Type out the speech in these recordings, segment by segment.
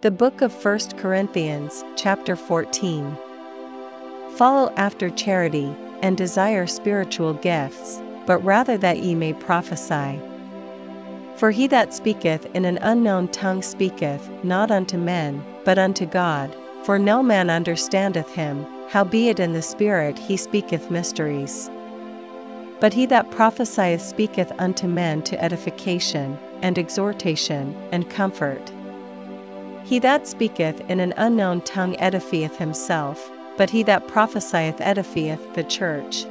The book of 1 Corinthians, chapter 14. Follow after charity, and desire spiritual gifts, but rather that ye may prophesy. For he that speaketh in an unknown tongue speaketh not unto men, but unto God, for no man understandeth him, howbeit in the Spirit he speaketh mysteries. But he that prophesieth speaketh unto men to edification, and exhortation, and comfort. He that speaketh in an unknown tongue edifieth himself, but he that prophesieth edifieth the church.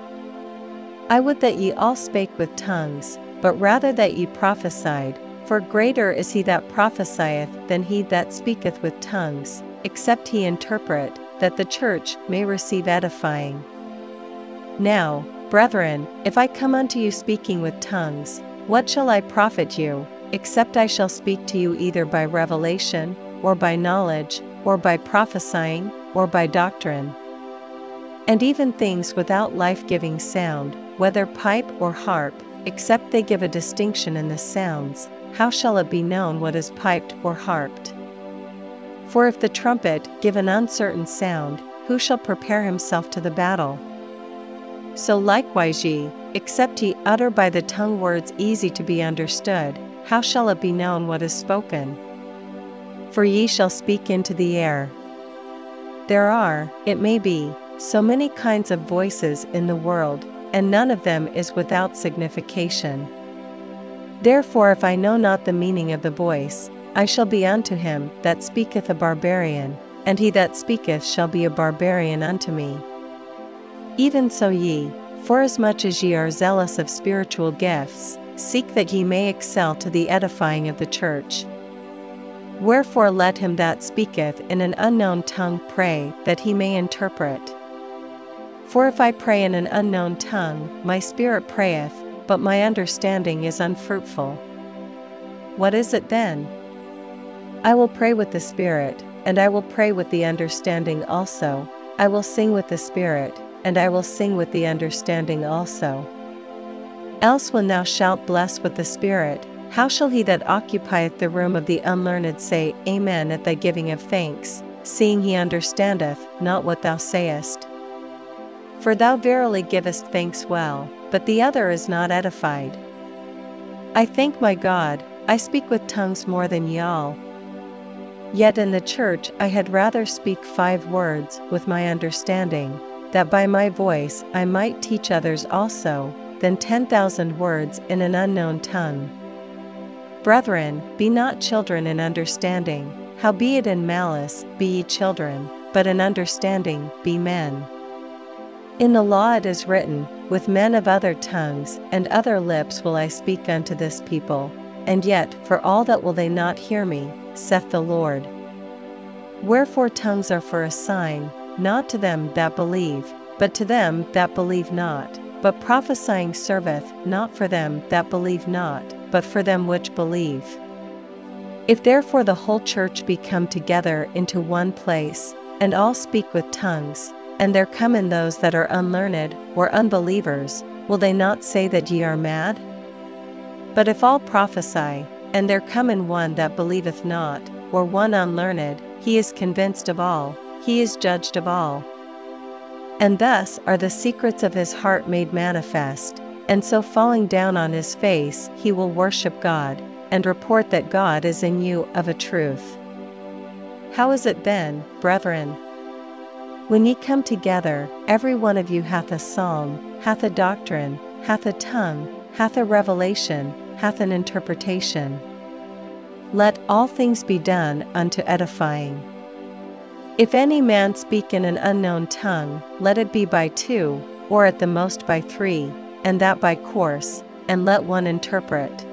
I would that ye all spake with tongues, but rather that ye prophesied, for greater is he that prophesieth than he that speaketh with tongues, except he interpret, that the church may receive edifying. Now, Brethren, if I come unto you speaking with tongues, what shall I profit you, except I shall speak to you either by revelation, or by knowledge, or by prophesying, or by doctrine? And even things without life giving sound, whether pipe or harp, except they give a distinction in the sounds, how shall it be known what is piped or harped? For if the trumpet give an uncertain sound, who shall prepare himself to the battle? So likewise ye, except ye utter by the tongue words easy to be understood, how shall it be known what is spoken? For ye shall speak into the air. There are, it may be, so many kinds of voices in the world, and none of them is without signification. Therefore, if I know not the meaning of the voice, I shall be unto him that speaketh a barbarian, and he that speaketh shall be a barbarian unto me. Even so ye, forasmuch as ye are zealous of spiritual gifts, seek that ye may excel to the edifying of the church. Wherefore let him that speaketh in an unknown tongue pray that he may interpret. For if I pray in an unknown tongue, my spirit prayeth, but my understanding is unfruitful. What is it then? I will pray with the spirit, and I will pray with the understanding also, I will sing with the spirit, and I will sing with the understanding also. Else, when thou shalt bless with the Spirit, how shall he that occupieth the room of the unlearned say, Amen, at thy giving of thanks, seeing he understandeth not what thou sayest? For thou verily givest thanks well, but the other is not edified. I thank my God, I speak with tongues more than ye all. Yet in the church I had rather speak five words with my understanding that by my voice I might teach others also, than ten thousand words in an unknown tongue. Brethren, be not children in understanding, howbeit in malice be ye children, but in understanding be men. In the law it is written, With men of other tongues and other lips will I speak unto this people, and yet for all that will they not hear me, saith the Lord. Wherefore tongues are for a sign, not to them that believe, but to them that believe not. But prophesying serveth not for them that believe not, but for them which believe. If therefore the whole church be come together into one place, and all speak with tongues, and there come in those that are unlearned, or unbelievers, will they not say that ye are mad? But if all prophesy, and there come in one that believeth not, or one unlearned, he is convinced of all, he is judged of all. And thus are the secrets of his heart made manifest, and so falling down on his face he will worship God, and report that God is in you of a truth. How is it then, brethren? When ye come together, every one of you hath a psalm, hath a doctrine, hath a tongue, hath a revelation, hath an interpretation. Let all things be done unto edifying. If any man speak in an unknown tongue, let it be by two, or at the most by three, and that by course, and let one interpret.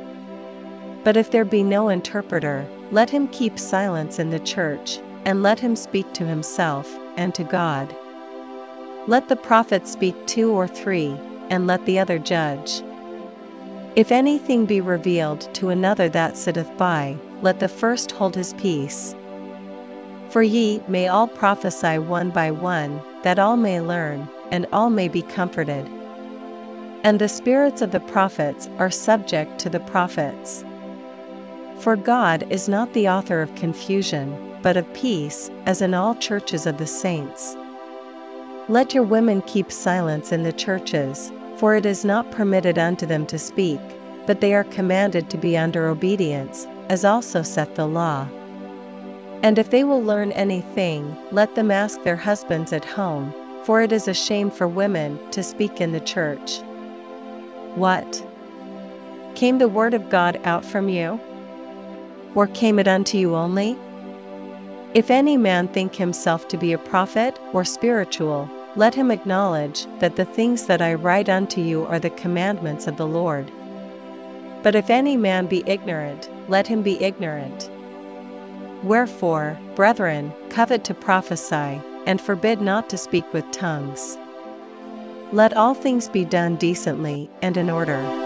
But if there be no interpreter, let him keep silence in the church, and let him speak to himself, and to God. Let the prophet speak two or three, and let the other judge. If anything be revealed to another that sitteth by, let the first hold his peace. For ye may all prophesy one by one, that all may learn, and all may be comforted. And the spirits of the prophets are subject to the prophets. For God is not the author of confusion, but of peace, as in all churches of the saints. Let your women keep silence in the churches, for it is not permitted unto them to speak, but they are commanded to be under obedience, as also saith the law. And if they will learn anything, let them ask their husbands at home, for it is a shame for women to speak in the church. What? Came the word of God out from you? Or came it unto you only? If any man think himself to be a prophet or spiritual, let him acknowledge that the things that I write unto you are the commandments of the Lord. But if any man be ignorant, let him be ignorant. Wherefore, brethren, covet to prophesy, and forbid not to speak with tongues. Let all things be done decently and in order.